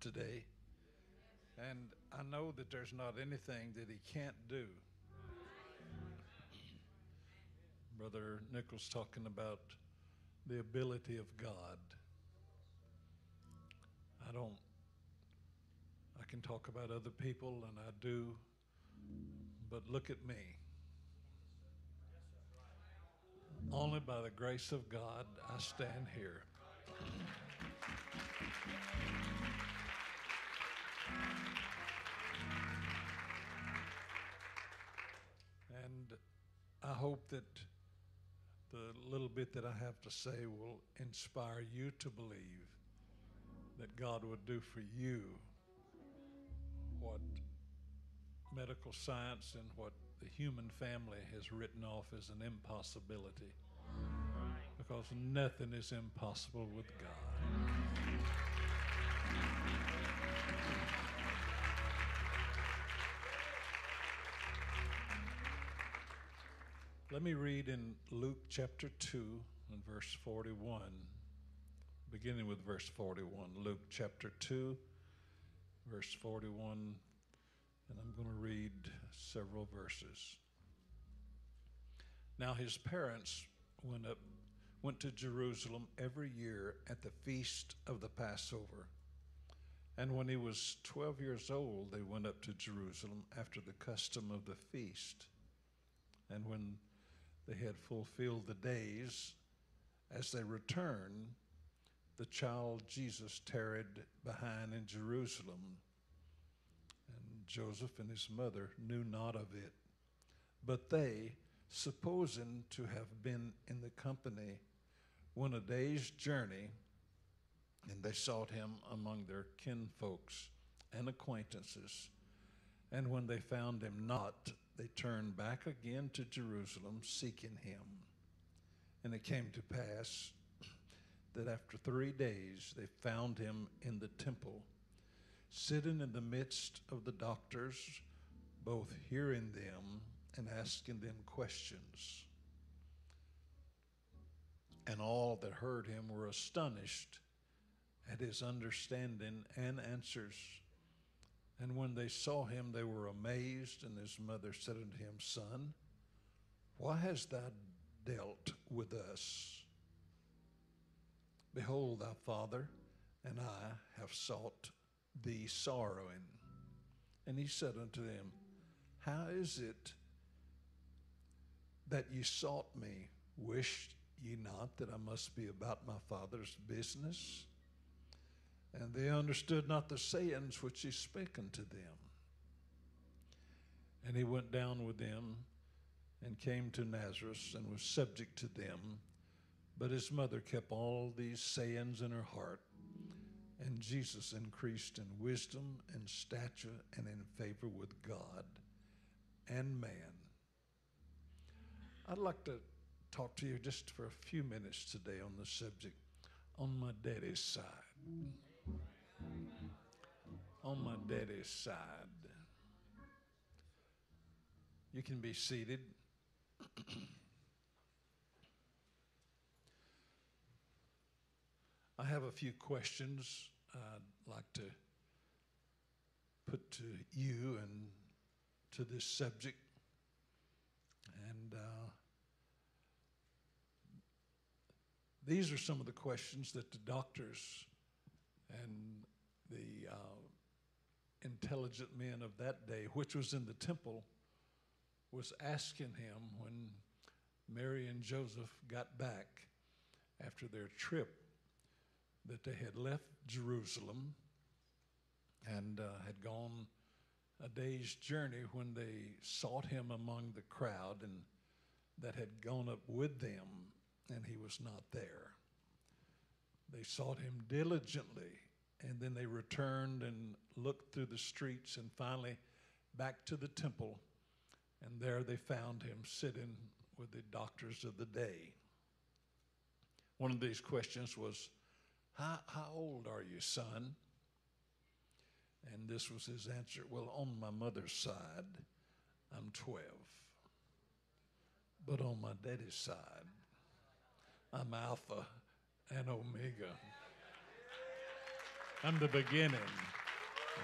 today. And I know that there's not anything that he can't do. Brother Nichols talking about the ability of God. I don't, I can talk about other people, and I do, but look at me. Only by the grace of God I stand here. And I hope that the little bit that I have to say will inspire you to believe that God would do for you what medical science and what the human family has written off as an impossibility. Because nothing is impossible with God. Let me read in Luke chapter 2 and verse 41, beginning with verse 41. Luke chapter 2, verse 41, and I'm going to read several verses. Now his parents went up went to Jerusalem every year at the feast of the Passover. And when he was 12 years old, they went up to Jerusalem after the custom of the feast. And when they had fulfilled the days. As they returned, the child Jesus tarried behind in Jerusalem, and Joseph and his mother knew not of it. But they, supposing to have been in the company, went a day's journey, and they sought him among their kinfolks and acquaintances. And when they found him not, they turned back again to Jerusalem seeking him. And it came to pass that after three days they found him in the temple, sitting in the midst of the doctors, both hearing them and asking them questions. And all that heard him were astonished at his understanding and answers. And when they saw him, they were amazed. And his mother said unto him, Son, why hast thou dealt with us? Behold, thy father and I have sought thee sorrowing. And he said unto them, How is it that ye sought me? Wished ye not that I must be about my father's business? And they understood not the sayings which he spake unto them. And he went down with them and came to Nazareth and was subject to them. But his mother kept all these sayings in her heart. And Jesus increased in wisdom and stature and in favor with God and man. I'd like to talk to you just for a few minutes today on the subject on my daddy's side on my daddy's side. You can be seated. I have a few questions I'd like to put to you and to this subject. And uh, these are some of the questions that the doctors and the uh, intelligent men of that day, which was in the temple, was asking him when Mary and Joseph got back after their trip that they had left Jerusalem and uh, had gone a day's journey when they sought him among the crowd and that had gone up with them and he was not there. They sought him diligently and then they returned and looked through the streets and finally back to the temple. And there they found him sitting with the doctors of the day. One of these questions was, How, how old are you, son? And this was his answer Well, on my mother's side, I'm 12. But on my daddy's side, I'm Alpha and Omega. I'm the beginning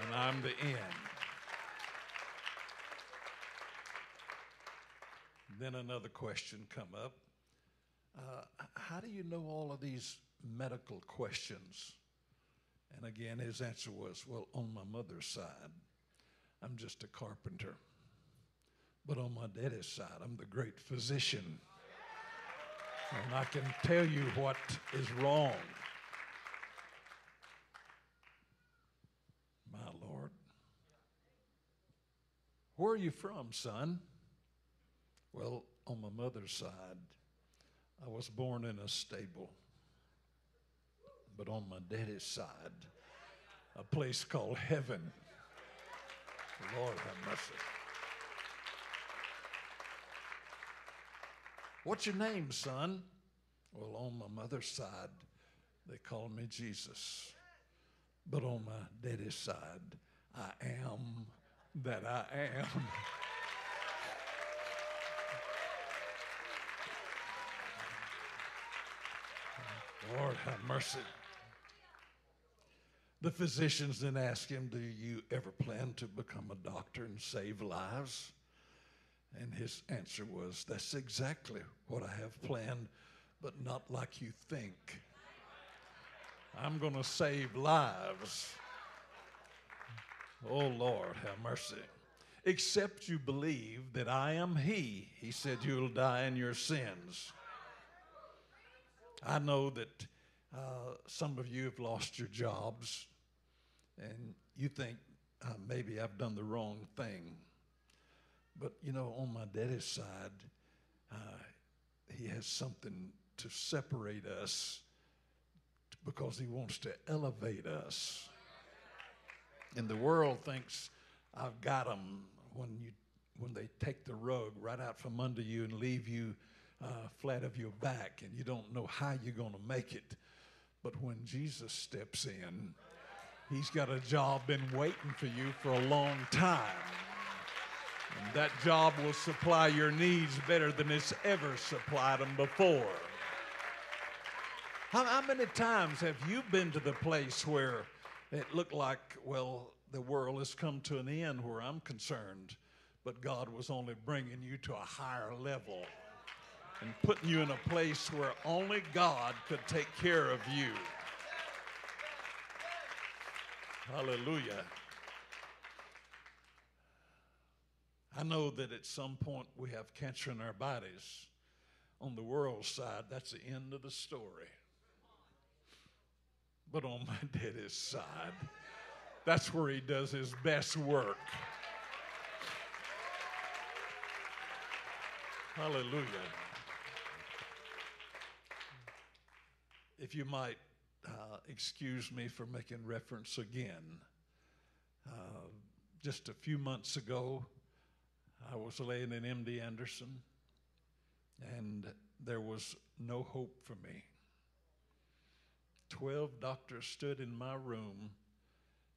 and I'm the end. Then another question come up. Uh, how do you know all of these medical questions? And again, his answer was, well, on my mother's side, I'm just a carpenter. But on my daddy's side, I'm the great physician. And I can tell you what is wrong. My Lord. Where are you from, son? Well, on my mother's side, I was born in a stable. But on my daddy's side, a place called heaven. Lord have mercy. What's your name, son? Well, on my mother's side, they call me Jesus. But on my daddy's side, I am that I am. Lord have mercy. The physicians then asked him, Do you ever plan to become a doctor and save lives? And his answer was, That's exactly what I have planned, but not like you think. I'm going to save lives. Oh, Lord, have mercy. Except you believe that I am He. He said, You'll die in your sins. I know that uh, some of you have lost your jobs and you think uh, maybe I've done the wrong thing. But you know, on my daddy's side, uh, he has something to separate us because he wants to elevate us. And the world thinks I've got them when you when they take the rug right out from under you and leave you uh, flat of your back, and you don't know how you're going to make it. But when Jesus steps in, He's got a job been waiting for you for a long time. And that job will supply your needs better than it's ever supplied them before. How, how, many times have you been to the place where it looked like, well, the world has come to an end where I'm concerned, but God was only bringing you to a higher level and putting you in a place where only God could take care of you? Hallelujah. I know that at some point we have cancer in our bodies. On the world side, that's the end of the story. But on my daddy's side, that's where he does his best work. Hallelujah. If you might uh, excuse me for making reference again. Uh, just a few months ago, I was laying in MD Anderson, and there was no hope for me. Twelve doctors stood in my room,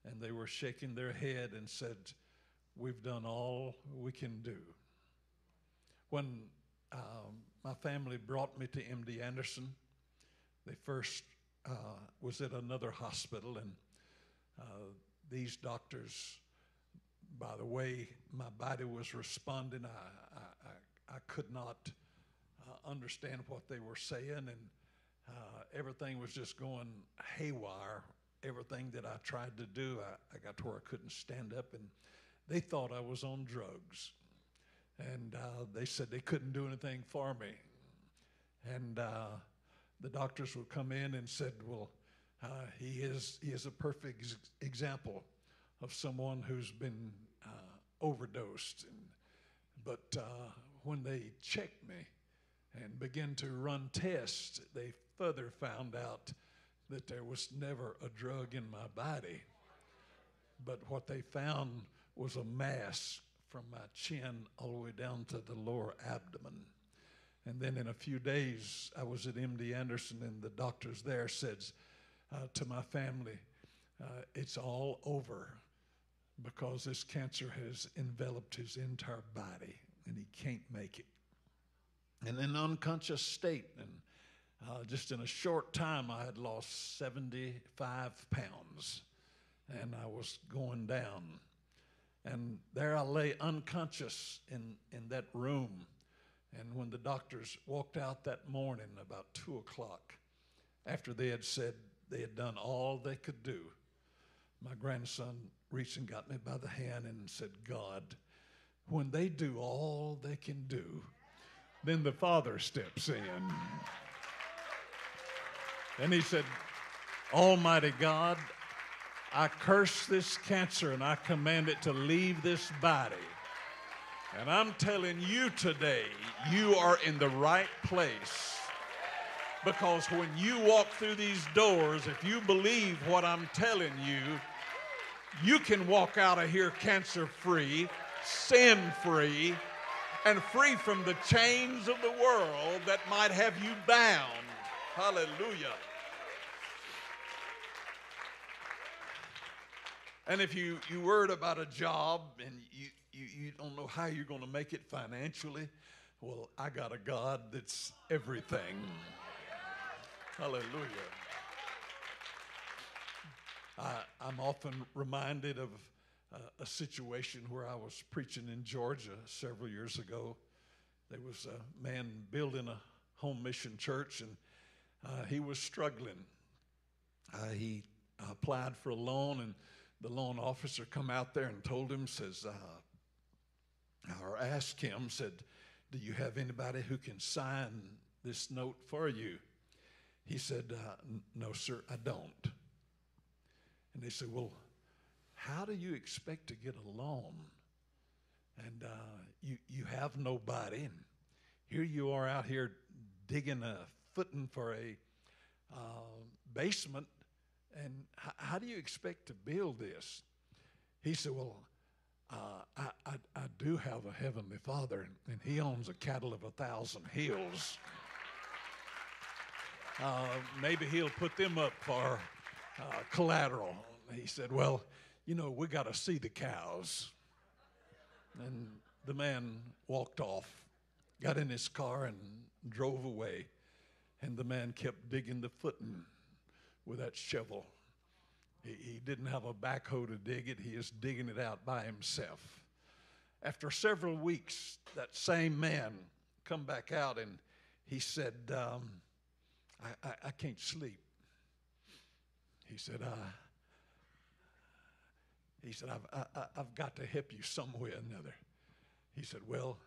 and they were shaking their head and said, We've done all we can do. When um, my family brought me to MD Anderson, they first uh, was at another hospital, and uh, these doctors, by the way my body was responding, I, I, I, I could not uh, understand what they were saying, and uh, everything was just going haywire. Everything that I tried to do, I, I got to where I couldn't stand up, and they thought I was on drugs. And uh, they said they couldn't do anything for me. And uh, the doctors would come in and said, well, uh, he, is, he is a perfect ex- example of someone who's been uh, overdosed. And, but uh, when they checked me and began to run tests, they further found out that there was never a drug in my body. But what they found was a mass from my chin all the way down to the lower abdomen. And then in a few days, I was at MD Anderson, and the doctors there said uh, to my family, uh, It's all over because this cancer has enveloped his entire body and he can't make it. And in an unconscious state, and uh, just in a short time, I had lost 75 pounds. and I was going down. And there I lay unconscious in, in that room. And when the doctors walked out that morning about two o'clock, after they had said they had done all they could do, my grandson reached and got me by the hand and said, God, when they do all they can do, then the Father steps in. And he said, Almighty God, I curse this cancer and I command it to leave this body. And I'm telling you today, you are in the right place. Because when you walk through these doors, if you believe what I'm telling you, you can walk out of here cancer free, sin free, and free from the chains of the world that might have you bound. Hallelujah. And if you, you worried about a job and you, you, you don't know how you're going to make it financially, well, I got a God that's everything. Hallelujah. I, I'm often reminded of uh, a situation where I was preaching in Georgia several years ago. There was a man building a home mission church, and uh, he was struggling. Uh, he applied for a loan, and the loan officer come out there and told him, says, uh, or asked him, said, "Do you have anybody who can sign this note for you?" He said, uh, "No, sir, I don't." And they said, Well, how do you expect to get a loan? And uh, you, you have nobody. And here you are out here digging a footing for a uh, basement. And how do you expect to build this? He said, Well, uh, I, I, I do have a heavenly father, and he owns a cattle of a thousand hills. Uh, maybe he'll put them up for uh, collateral. He said, Well, you know, we got to see the cows. And the man walked off, got in his car, and drove away. And the man kept digging the footing with that shovel. He, he didn't have a backhoe to dig it, he is digging it out by himself. After several weeks, that same man come back out and he said, um, I, I, I can't sleep. He said, uh, he said, I've, I, have got to help you some way or another. He said, Well,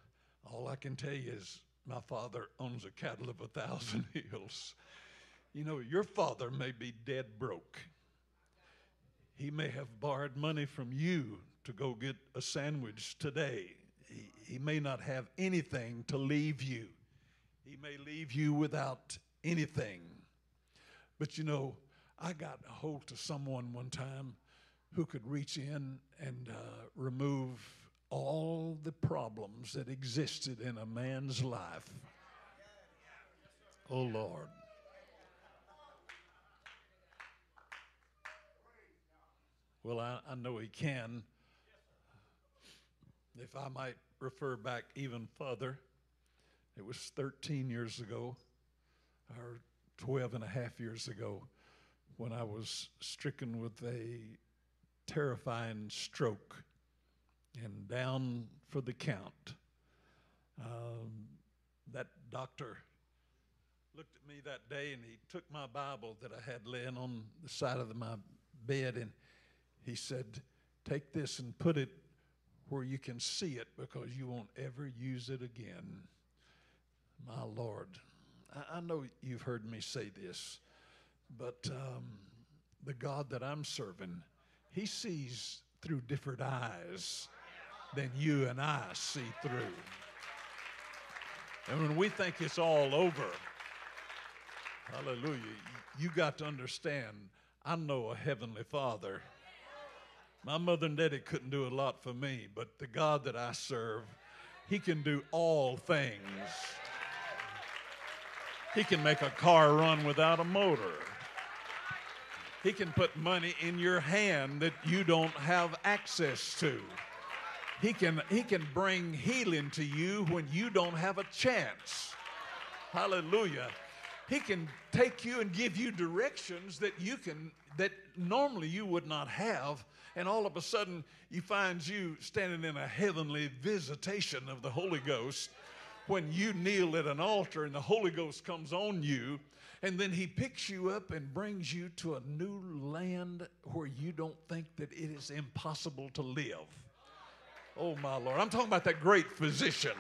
all I can tell you is my father owns a cattle of a thousand hills. You know, your father may be dead broke. He may have borrowed money from you to go get a sandwich today. He, he may not have anything to leave you. He may leave you without anything. But you know, I got a hold to someone one time who could reach in and uh, remove all the problems that existed in a man's life. Oh, Lord. Well, I, I know he can. If I might refer back even further, it was 13 years ago, or 12 and a half years ago, when I was stricken with a terrifying stroke and down for the count. Um, that doctor looked at me that day and he took my Bible that I had laying on the side of my bed and he said, Take this and put it where you can see it because you won't ever use it again. My Lord, I, I know you've heard me say this, but um, the God that I'm serving, he sees through different eyes than you and I see through. And when we think it's all over, hallelujah, you got to understand I know a heavenly Father. My mother and daddy couldn't do a lot for me, but the God that I serve, He can do all things. He can make a car run without a motor. He can put money in your hand that you don't have access to. He can, he can bring healing to you when you don't have a chance. Hallelujah. He can take you and give you directions that you can that normally you would not have and all of a sudden you find you standing in a heavenly visitation of the Holy Ghost when you kneel at an altar and the Holy Ghost comes on you and then he picks you up and brings you to a new land where you don't think that it is impossible to live. Oh my Lord, I'm talking about that great physician.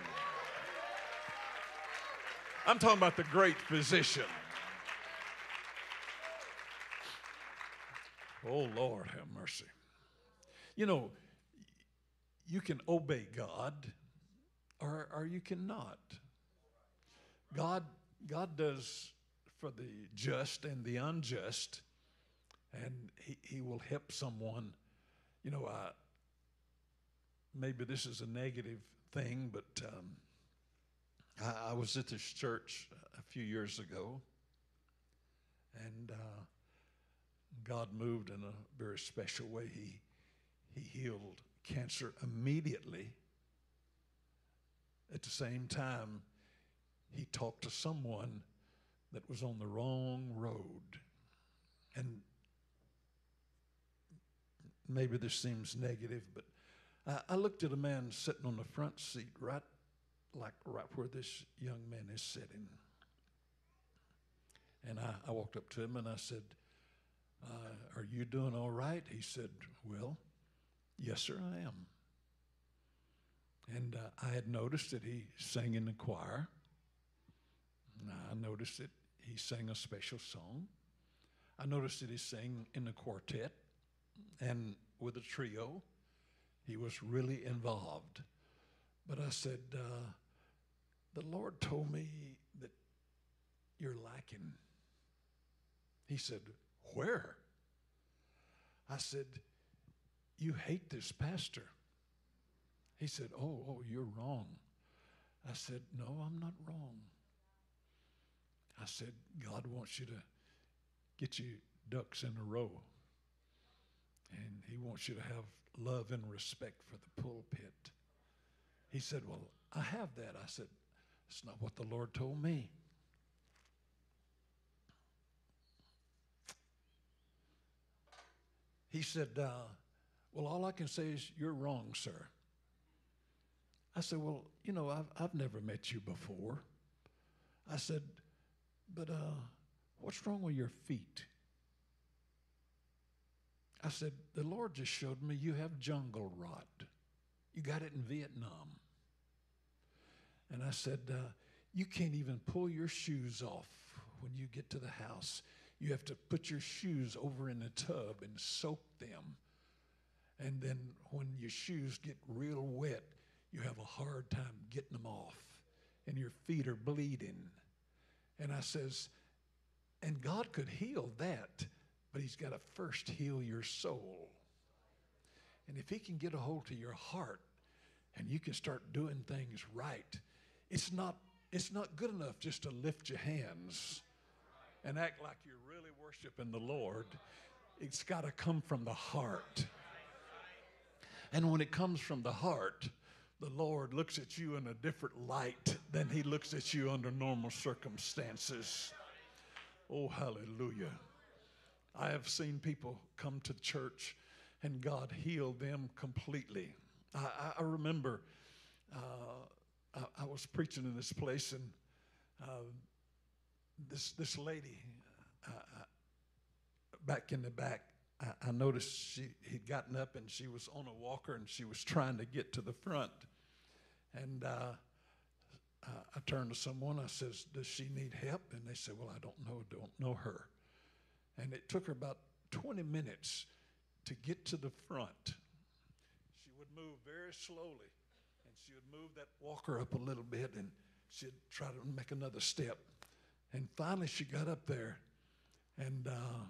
I'm talking about the great physician. Oh, Lord, have mercy. You know, you can obey God or, or you cannot. God, God does for the just and the unjust, and He, he will help someone. You know, maybe this is a negative thing, but um, I, I, was at this church a few years ago, and uh, God moved in a very special way. He, he healed cancer immediately. At the same time, he talked to someone that was on the wrong road. And maybe this seems negative, but I, I looked at a man sitting on the front seat, right like right where this young man is sitting. And I, I walked up to him and I said, uh, Are you doing all right? He said, Well, yes, sir, I am. And uh, I had noticed that he sang in the choir. And I noticed that he sang a special song. I noticed that he sang in the quartet and with a trio. He was really involved. But I said, uh, The Lord told me that you're lacking. He said, Where? I said, You hate this pastor. He said, Oh, oh, you're wrong. I said, No, I'm not wrong. I said, God wants you to get you ducks in a row. And He wants you to have love and respect for the pulpit. He said, Well, I have that. I said, It's not what the Lord told me. He said, uh, Well, all I can say is, You're wrong, sir. I said, Well, you know, I've, I've never met you before. I said, But uh, what's wrong with your feet? I said, The Lord just showed me you have jungle rot. You got it in Vietnam. And I said, uh, You can't even pull your shoes off when you get to the house. You have to put your shoes over in the tub and soak them. And then when your shoes get real wet, you have a hard time getting them off and your feet are bleeding. And I says, and God could heal that, but He's got to first heal your soul. And if He can get a hold to your heart and you can start doing things right, it's not, it's not good enough just to lift your hands and act like you're really worshiping the Lord. It's got to come from the heart. And when it comes from the heart, the Lord looks at you in a different light than he looks at you under normal circumstances. Oh, hallelujah. I have seen people come to church and God healed them completely. I, I remember uh, I, I, was preaching in this place and uh, this, this lady uh, uh back in the back I, I noticed she had gotten up and she was on a walker and she was trying to get to the front. And uh, I turned to someone. I says, "Does she need help?" And they said, "Well, I don't know. Don't know her." And it took her about 20 minutes to get to the front. She would move very slowly, and she would move that walker up a little bit, and she'd try to make another step. And finally, she got up there, and uh,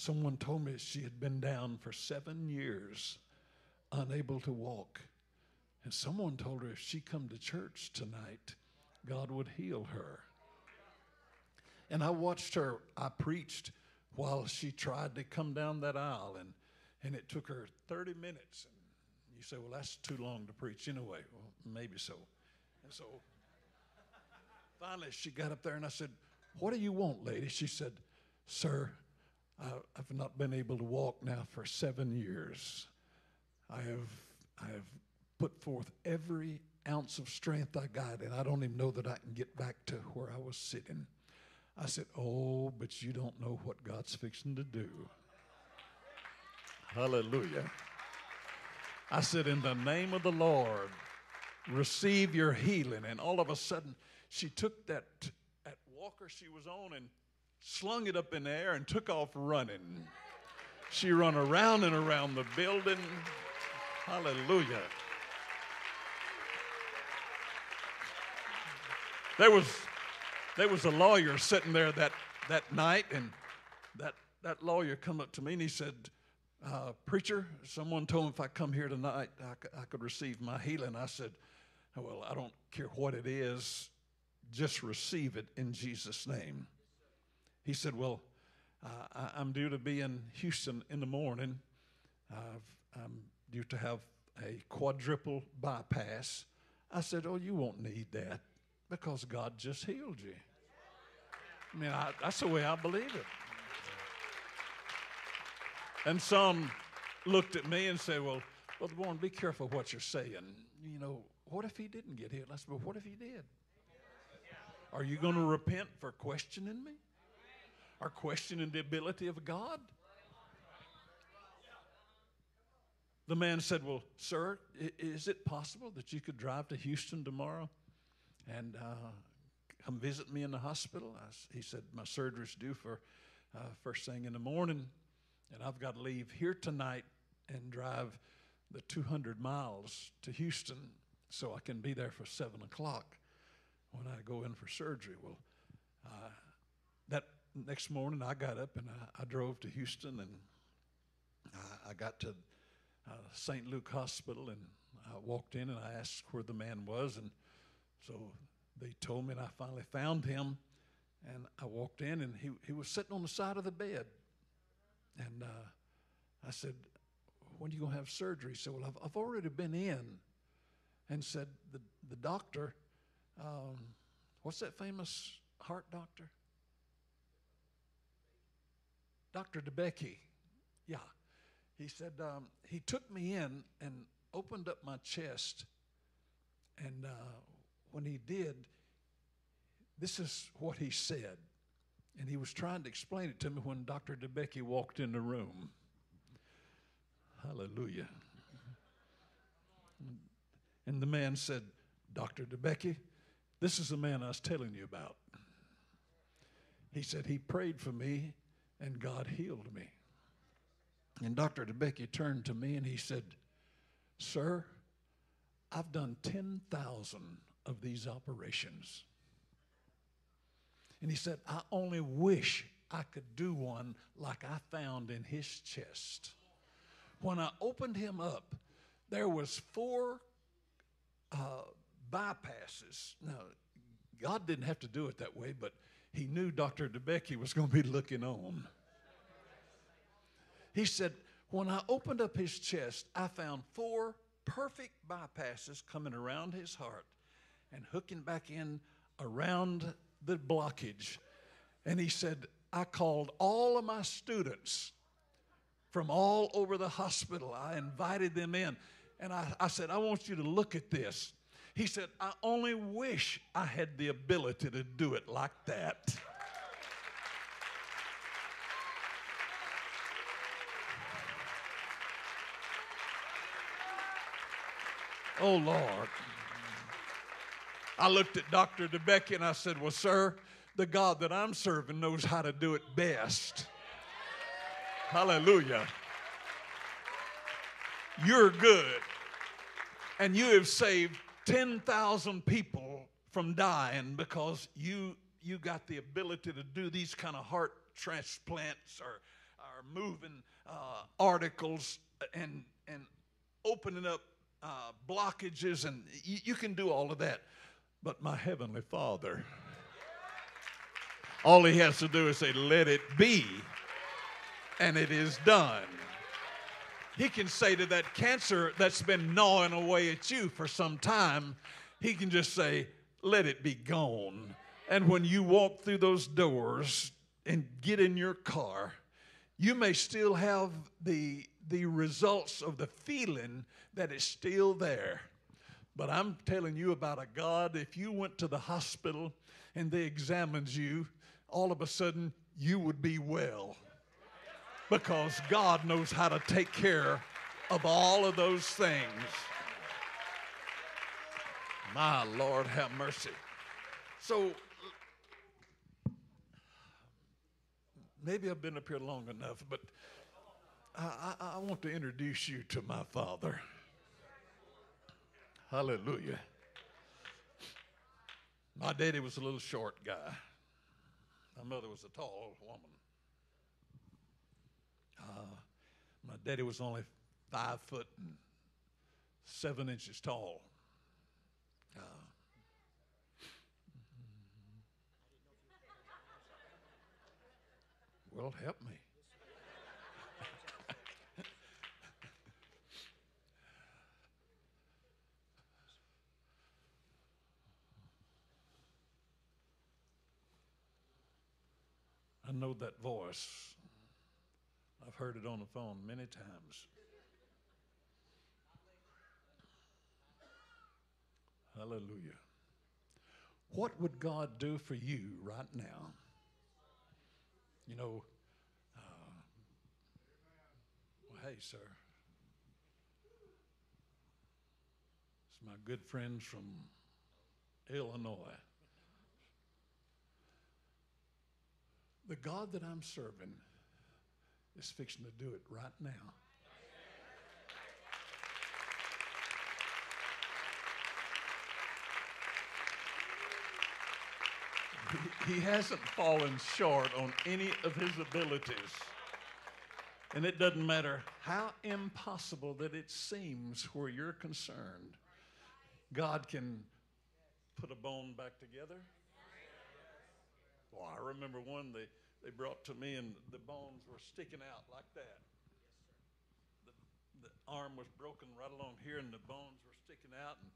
Someone told me she had been down for seven years, unable to walk. And someone told her if she come to church tonight, God would heal her. And I watched her, I preached while she tried to come down that aisle, and, and it took her 30 minutes. And you say, well, that's too long to preach anyway. Well, maybe so. And so finally she got up there and I said, What do you want, lady? She said, Sir, I've not been able to walk now for seven years. I have, I have put forth every ounce of strength I got, and I don't even know that I can get back to where I was sitting. I said, Oh, but you don't know what God's fixing to do. Hallelujah. I said, In the name of the Lord, receive your healing. And all of a sudden, she took that, that walker she was on and slung it up in the air and took off running. She run around and around the building. Hallelujah. There was, there was a lawyer sitting there that, that night, and that, that lawyer come up to me and he said, uh, Preacher, someone told me if I come here tonight, I, I could receive my healing. I said, Well, I don't care what it is, just receive it in Jesus' name. He said, Well, uh, I, am due to be in Houston in the morning. I'm due to have a quadruple bypass. I said, Oh, you won't need that because God just healed you. I mean, I, that's the way I believe it. And some looked at me and said, Well, Brother Warren, be careful what you're saying. You know, what if he didn't get healed? I said, Well, what if he did? Are you going to repent for questioning me? Or questioning the ability of God? The man said, Well, sir, is it possible that you could drive to Houston tomorrow and uh, come visit me in the hospital? I, he said, My surgery's due for uh, first thing in the morning. And I've got to leave here tonight and drive the 200 miles to Houston so I can be there for 7 o'clock when I go in for surgery. Well, uh, that next morning I got up and I, I drove to Houston and I, I got to uh, St. Luke Hospital and I walked in and I asked where the man was. And so they told me and I finally found him. And I walked in and he, he was sitting on the side of the bed and uh, I said, When are you going to have surgery? He said, Well, I've, I've already been in. And said, The, the doctor, um, what's that famous heart doctor? Dr. DeBakey. Yeah. He said, um, He took me in and opened up my chest. And uh, when he did, this is what he said. And he was trying to explain it to me when Dr. DeBakey walked in the room. Hallelujah. And the man said, Dr. DeBakey, this is the man I was telling you about. He said, He prayed for me and God healed me. And Dr. DeBakey turned to me and he said, Sir, I've done 10,000 of these operations. And he said, I only wish I could do one like I found in his chest. When I opened him up, there was four uh, bypasses. Now, God didn't have to do it that way, but he knew Dr. DeBakey was going to be looking on. He said, when I opened up his chest, I found four perfect bypasses coming around his heart and hooking back in around the blockage. And he said, I called all of my students from all over the hospital. I invited them in. And I, I said, I want you to look at this. He said, I only wish I had the ability to do it like that. Oh, Lord. I looked at Dr. DeBakey and I said, Well, sir, the God that I'm serving knows how to do it best. Hallelujah. You're good. And you have saved 10,000 people from dying because you, you got the ability to do these kind of heart transplants or, or moving uh, articles and, and opening up uh, blockages, and you, you can do all of that. But my Heavenly Father, all He has to do is say, Let it be, and it is done. He can say to that cancer that's been gnawing away at you for some time, He can just say, Let it be gone. And when you walk through those doors and get in your car, you may still have the, the results of the feeling that it's still there. But I'm telling you about a God, if you went to the hospital and they examined you, all of a sudden you would be well. Because God knows how to take care of all of those things. My Lord, have mercy. So maybe I've been up here long enough, but I, I, I want to introduce you to my father. Hallelujah. My daddy was a little short guy. My mother was a tall woman. Uh, my daddy was only five foot and seven inches tall. Uh, well, help me. I know that voice. Heard it on the phone many times. Hallelujah. What would God do for you right now? You know, uh, well, hey, sir. It's my good friends from Illinois. The God that I'm serving is fixing to do it right now. He, hasn't fallen short on any of his abilities. And it doesn't matter how impossible that it seems where you're concerned, God can put a bone back together. Well, I remember one they, they brought to me and the bones were sticking out like that. The, the arm was broken right along here and the bones were sticking out. And,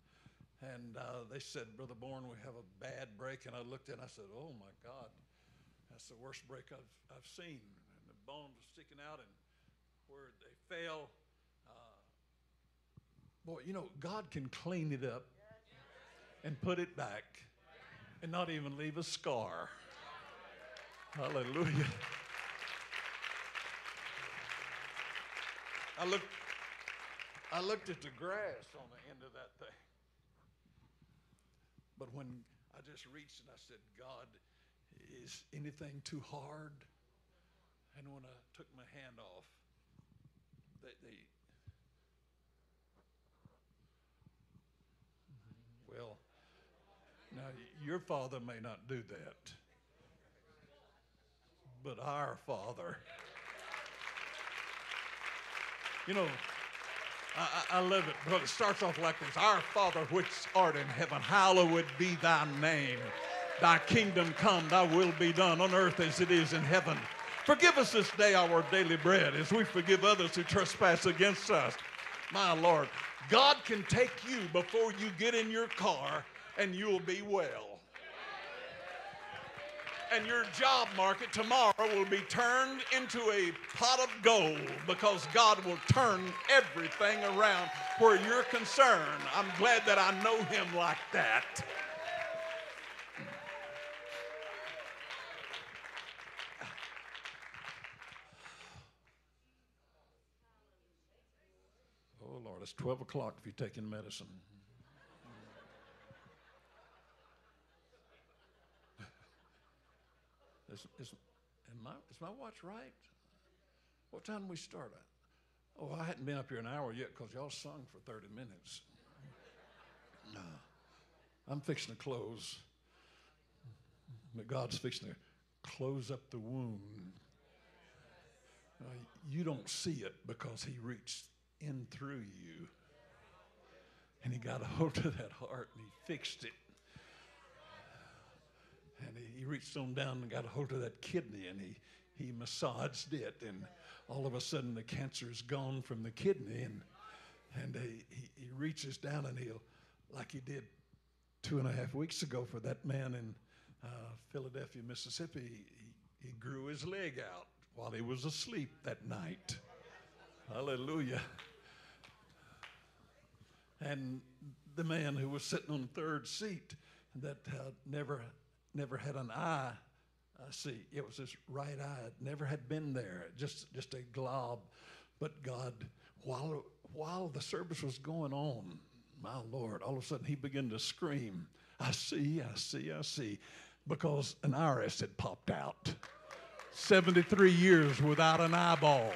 and uh, they said, Brother Bourn, we have a bad break. And I looked at it and I said, Oh my God, that's the worst break I've, I've seen. And the bones were sticking out and where they fell. Uh, boy, you know, God can clean it up and put it back and not even leave a scar. Hallelujah. I looked, I looked at the grass on the end of that thing. But when I just reached and I said, God, is anything too hard? And when I took my hand off, they, they well, now your father may not do that but our Father. You know, I, I, love it, but it starts off like this Our Father, which art in heaven, hallowed be thy name. Thy kingdom come, thy will be done on earth as it is in heaven. Forgive us this day our daily bread as we forgive others who trespass against us. My Lord, God can take you before you get in your car and you'll be well and your job market tomorrow will be turned into a pot of gold because God will turn everything around where you're concerned. I'm glad that I know Him like that. Oh, Lord, it's 12 o'clock if you're taking medicine. Is, is, my, is my watch right? What time did we start at? Oh, I hadn't been up here an hour yet because y'all sung for 30 minutes. No. I'm fixing to close. But God's fixing to close up the wound. Uh, you don't see it because He reached in through you. And He got a hold of that heart and He fixed it he, he reached on down and got a hold of that kidney and he, he massaged it and all of a sudden the cancer is gone from the kidney and, and he, he, he reaches down and he'll, like he did two and a half weeks ago for that man in uh, Philadelphia, Mississippi, he, he grew his leg out while he was asleep that night. Hallelujah. And the man who was sitting on the third seat that uh, never, never had an eye uh, see, it was his right eye. It never had been there, just, just a glob. But God, while, while the service was going on, my Lord, all of a sudden he began to scream, I see, I see, I see, because an iris had popped out. 73 years without an eyeball.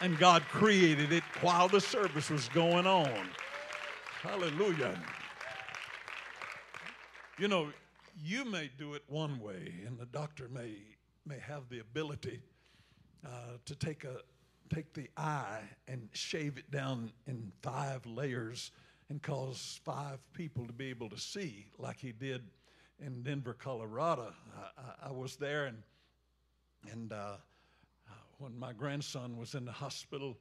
And God created it while the service was going on. Hallelujah. You know, you may do it one way, and the doctor may, may have the ability uh, to take, a, take the eye and shave it down in five layers and cause five people to be able to see, like he did in Denver, Colorado. I, I, I was there, and, and uh, when my grandson was in the hospital,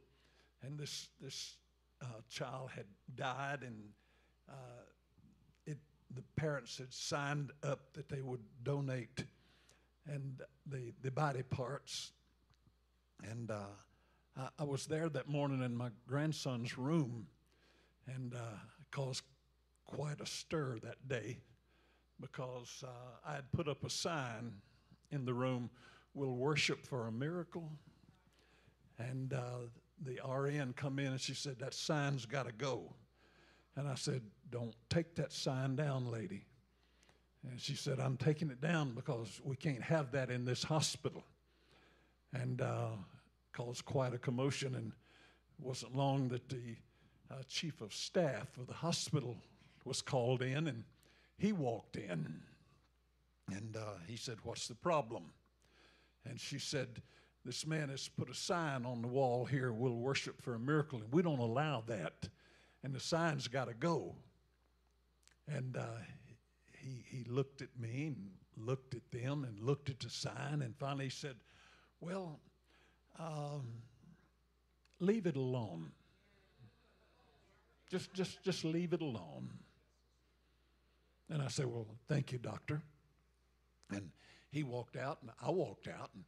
and this, this uh, child had died, and uh, the parents had signed up that they would donate and the, the body parts. And uh, I, I, was there that morning in my grandson's room and uh, caused quite a stir that day because uh, I had put up a sign in the room, We'll worship for a miracle. And uh, the RN come in and she said, That sign's got to go. And I said, Don't take that sign down, lady. And she said, I'm taking it down because we can't have that in this hospital. And uh, caused quite a commotion. And it wasn't long that the uh, chief of staff of the hospital was called in, and he walked in. And uh, he said, What's the problem? And she said, This man has put a sign on the wall here, we'll worship for a miracle, and we don't allow that and the sign's got to go. And uh, he, he looked at me and looked at them and looked at the sign and finally said, Well, um, leave it alone. Just, just, just leave it alone. And I said, Well, thank you, doctor. And he walked out, and I walked out, and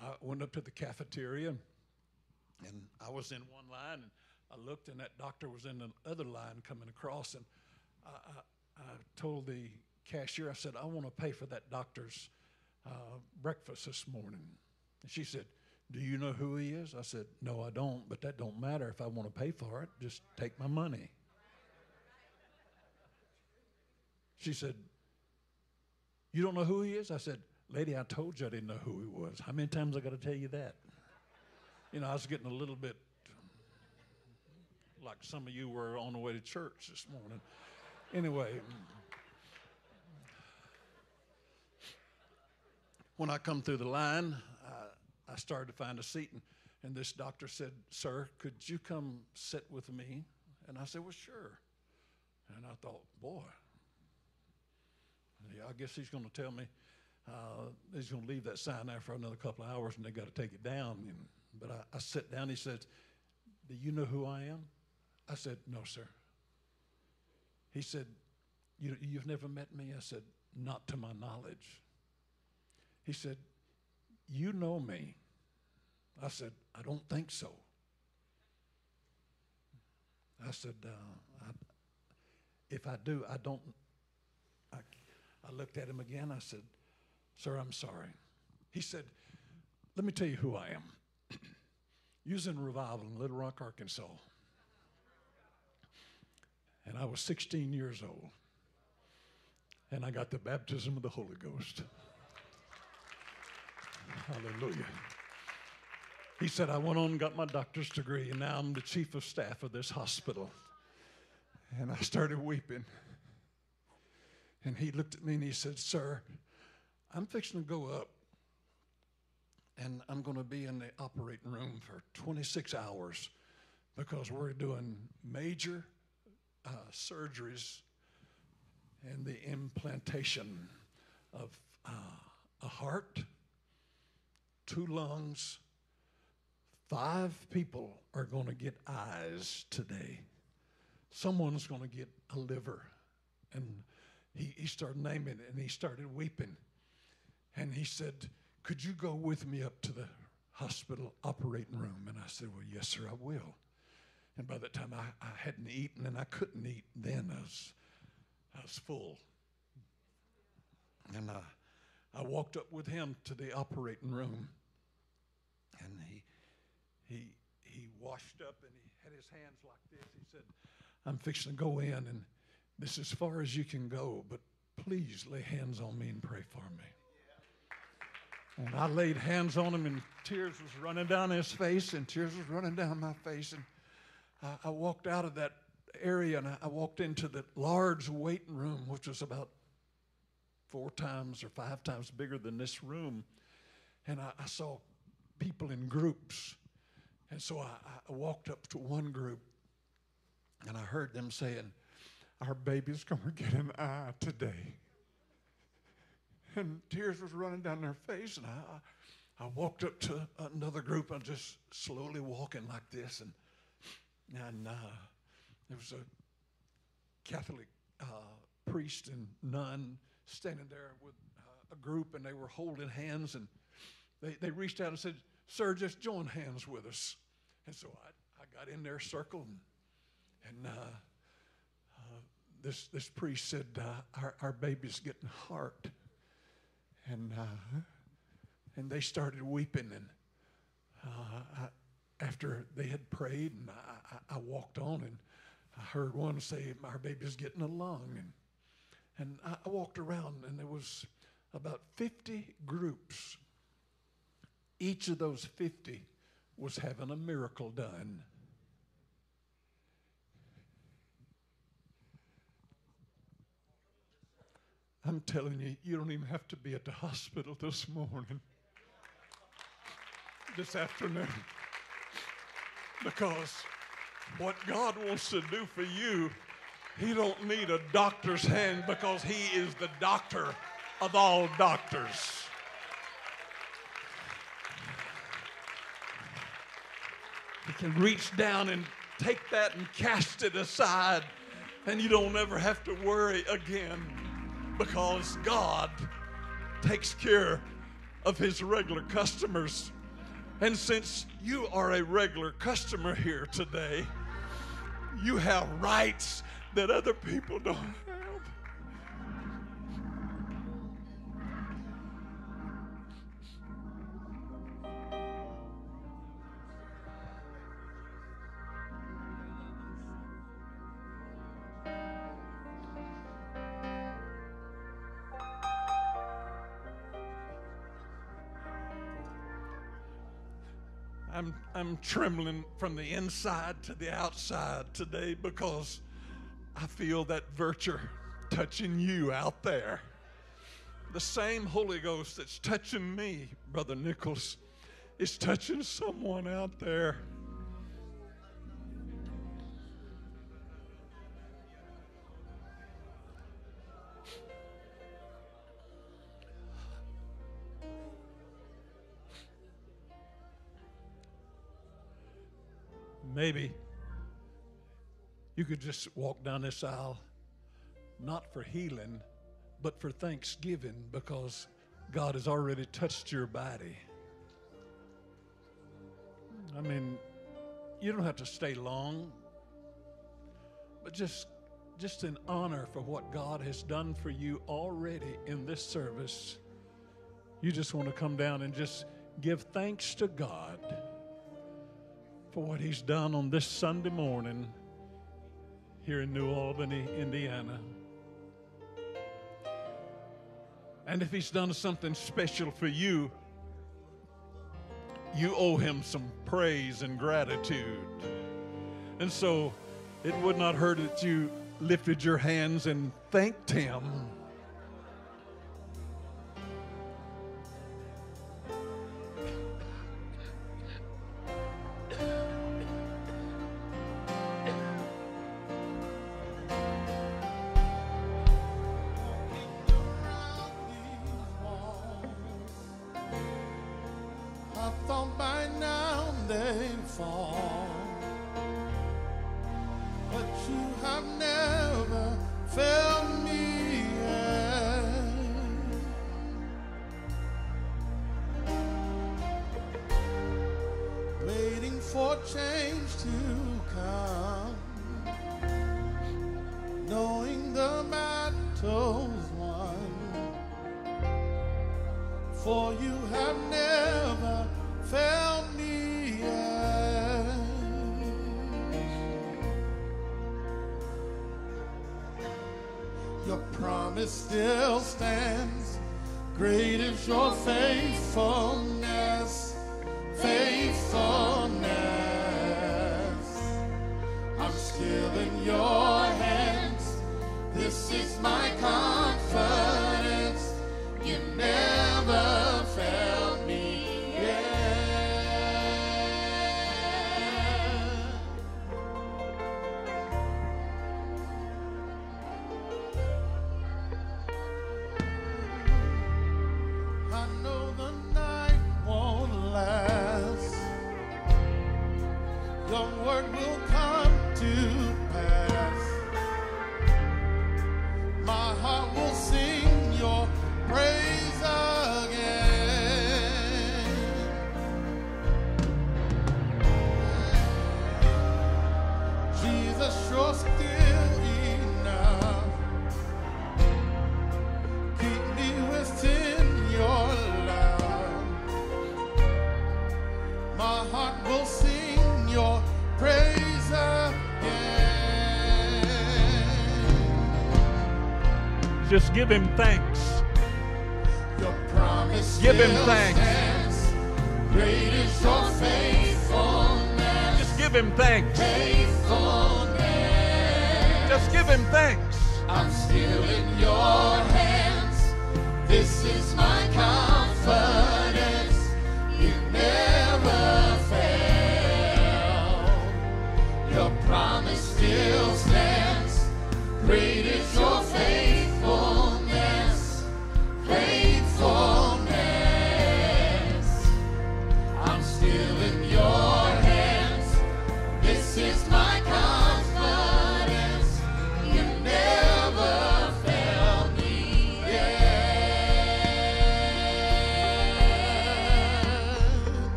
I went up to the cafeteria, and I was in one line, and I looked, and that doctor was in the other line coming across, and I, I, I told the cashier, I said, I want to pay for that doctor's uh, breakfast this morning. And she said, Do you know who he is? I said, No, I don't, but that don't matter if I want to pay for it. Just take my money. She said, You don't know who he is? I said, Lady, I told you I didn't know who he was. How many times I got to tell you that? You know, I was getting a little bit like some of you were on the way to church this morning. Anyway, when I come through the line, I started to find a seat, and, and this doctor said, Sir, could you come sit with me? And I said, Well, sure. And I thought, Boy, yeah, I guess he's going to tell me uh, he's going to leave that sign there for another couple of hours and they got to take it down. And, but I, I sit down. He says, Do you know who I am? I said, No, sir. He said, you, You've never met me? I said, Not to my knowledge. He said, You know me. I said, I don't think so. I said, uh, I, If I do, I don't. I, I looked at him again. I said, Sir, I'm sorry. He said, Let me tell you who I am. Using revival in Little Rock, Arkansas and I was 16 years old. And I got the baptism of the Holy Ghost. Hallelujah. He said, I went on and got my doctor's degree, and now I'm the chief of staff of this hospital. And I started weeping. And he looked at me and he said, Sir, I'm fixing to go up, and I'm going to be in the operating room for 26 hours because we're doing major uh, surgeries and the implantation of uh, a heart, two lungs. Five people are going to get eyes today. Someone's going to get a liver. And, he, he started naming it and he started weeping. And he said, Could you go with me up to the hospital operating room? And I said, Well, yes, sir, I will. And by that time, I, I hadn't eaten and I couldn't eat then. I was, I was full. And I, I walked up with him to the operating room. And he, he, he washed up and he had his hands like this. He said, I'm fixing to go in, and this is as far as you can go, but please lay hands on me and pray for me. And I laid hands on him, and tears was running down his face, and tears was running down my face. And I, I walked out of that area, and I, I walked into the large waiting room, which was about four times or five times bigger than this room. And I, I saw people in groups. And so I, I, walked up to one group and I heard them saying, Our baby's going to get an eye today. And tears was running down their face. And I, I walked up to another group and just slowly walking like this. And, and uh, there was a Catholic uh, priest and nun standing there with uh, a group, and they were holding hands, and they, they reached out and said, Sir, just join hands with us. And so I, I got in their circle, and, and uh, uh, this, this priest said, our, our baby's getting heart. And, and they started weeping, and uh, I, after they had prayed, and I, I, I walked on, and I heard one say, Our baby's getting a lung. And and I, I walked around, and there was about 50 groups. Each of those 50 was having a miracle done. I'm telling you, you don't even have to be at the hospital this morning, this afternoon, because what God wants to do for you he don't need a doctor's hand because he is the doctor of all doctors. He can reach down and take that and cast it aside, and you don't ever have to worry again because God takes care of his regular customers. And since you are a regular customer here today, you have rights that other people don't have. I'm, trembling from the inside to the outside today because I feel that virtue touching you out there. The same Holy Ghost that's touching me, Brother Nichols, is touching someone out there. Maybe you could just walk down this aisle, not for healing, but for thanksgiving because God has already touched your body. I mean, you don't have to stay long, but just just in honor for what God has done for you already in this service. You just want to come down and just give thanks to God for what He's done on this Sunday morning here in New Albany, Indiana. And if He's done something special for you, you owe Him some praise and gratitude. And so it would not hurt that you lifted your hands and thanked Him. For you have never failed me yet. Your promise still stands. Great is your faithfulness, Just give him thanks. Your promise Give him still thanks. stands. Great is your faithfulness. Just give him thanks. Faithfulness. Just give him thanks. I'm still in your hands. This is my confidence. You never fail. Your promise still stands. Great is your.